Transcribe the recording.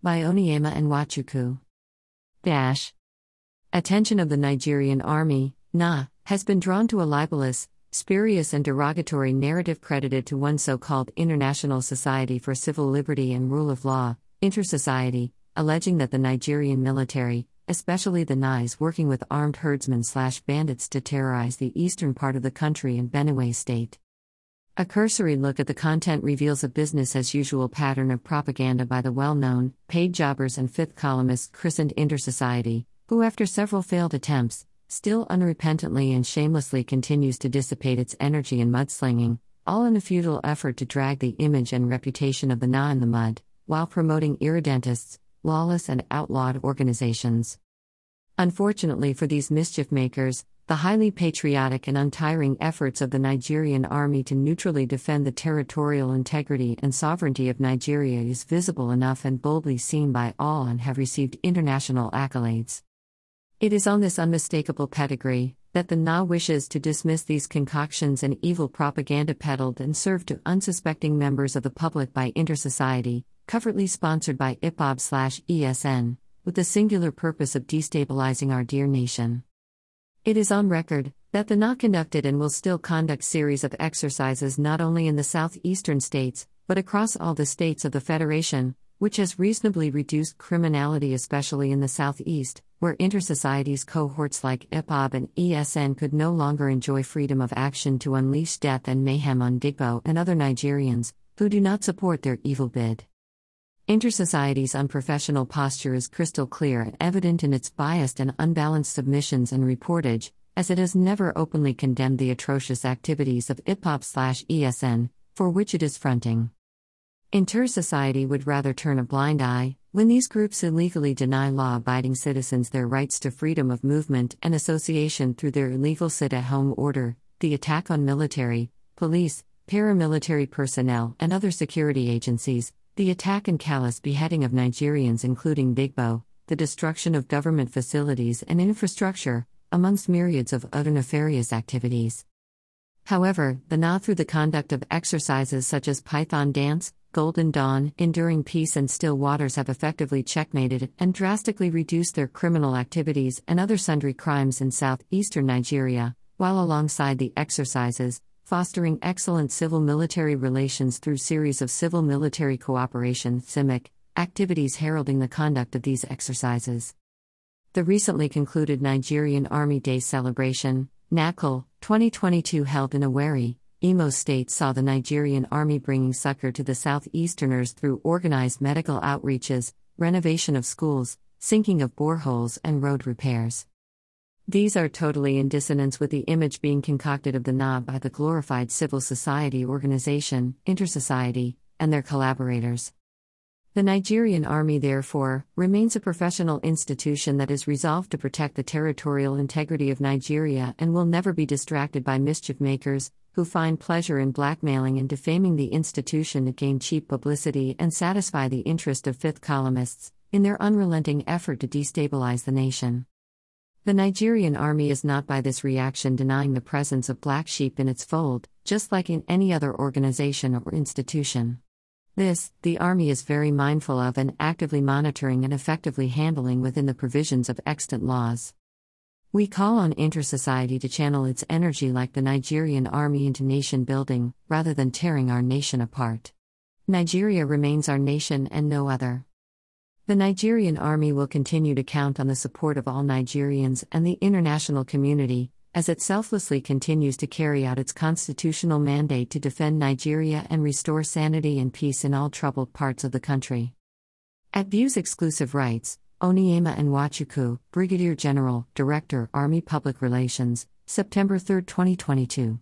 by Onyema Nwachukwu. Dash. Attention of the Nigerian army, NA, has been drawn to a libelous, spurious, and derogatory narrative credited to one so called International Society for Civil Liberty and Rule of Law, Intersociety, alleging that the Nigerian military, especially the NIS, working with armed herdsmen slash bandits to terrorize the eastern part of the country and Benue State. A cursory look at the content reveals a business as usual pattern of propaganda by the well known, paid jobbers and fifth columnists christened Intersociety, who, after several failed attempts, still unrepentantly and shamelessly continues to dissipate its energy in mudslinging, all in a futile effort to drag the image and reputation of the Na in the mud, while promoting irredentists, lawless and outlawed organizations. Unfortunately for these mischief makers, the highly patriotic and untiring efforts of the Nigerian army to neutrally defend the territorial integrity and sovereignty of Nigeria is visible enough and boldly seen by all and have received international accolades. It is on this unmistakable pedigree that the Na wishes to dismiss these concoctions and evil propaganda peddled and served to unsuspecting members of the public by Intersociety, covertly sponsored by IPOB/ESN, with the singular purpose of destabilizing our dear nation. It is on record that the NA conducted and will still conduct series of exercises not only in the southeastern states, but across all the states of the Federation, which has reasonably reduced criminality, especially in the southeast, where intersocieties cohorts like IPOB and ESN could no longer enjoy freedom of action to unleash death and mayhem on Ndigbo and other Nigerians who do not support their evil bid. Intersociety's unprofessional posture is crystal clear and evident in its biased and unbalanced submissions and reportage, as it has never openly condemned the atrocious activities of IPOB/ESN, for which it is fronting. Intersociety would rather turn a blind eye when these groups illegally deny law-abiding citizens their rights to freedom of movement and association through their illegal sit-at-home order, the attack on military, police, paramilitary personnel, and other security agencies, the attack and callous beheading of Nigerians, including Ndigbo, the destruction of government facilities and infrastructure, amongst myriads of other nefarious activities. However, the Na, through the conduct of exercises such as Python Dance, Golden Dawn, Enduring Peace, and Still Waters, have effectively checkmated and drastically reduced their criminal activities and other sundry crimes in southeastern Nigeria, while alongside the exercises, fostering excellent civil military relations through series of civil military cooperation CIMIC, activities heralding the conduct of these exercises. The recently concluded Nigerian Army Day celebration, NADCEL 2022 held in Owerri, Imo State saw the Nigerian Army bringing succor to the Southeasterners through organized medical outreaches, renovation of schools, sinking of boreholes, and road repairs. These are totally in dissonance with the image being concocted of the NAB by the glorified civil society organization, Intersociety, and their collaborators. The Nigerian Army, therefore, remains a professional institution that is resolved to protect the territorial integrity of Nigeria and will never be distracted by mischief makers who find pleasure in blackmailing and defaming the institution to gain cheap publicity and satisfy the interest of fifth columnists in their unrelenting effort to destabilize the nation. The Nigerian army is not by this reaction denying the presence of black sheep in its fold, just like in any other organization or institution. This, the Army is very mindful of and actively monitoring and effectively handling within the provisions of extant laws. We call on Intersociety to channel its energy like the Nigerian Army into nation building, rather than tearing our nation apart. Nigeria remains our nation and no other. The Nigerian army will continue to count on the support of all Nigerians and the international community, as it selflessly continues to carry out its constitutional mandate to defend Nigeria and restore sanity and peace in all troubled parts of the country. At Views Exclusive Rights, Onyema Nwachukwu, Brigadier General, Director, Army Public Relations, September 3, 2022.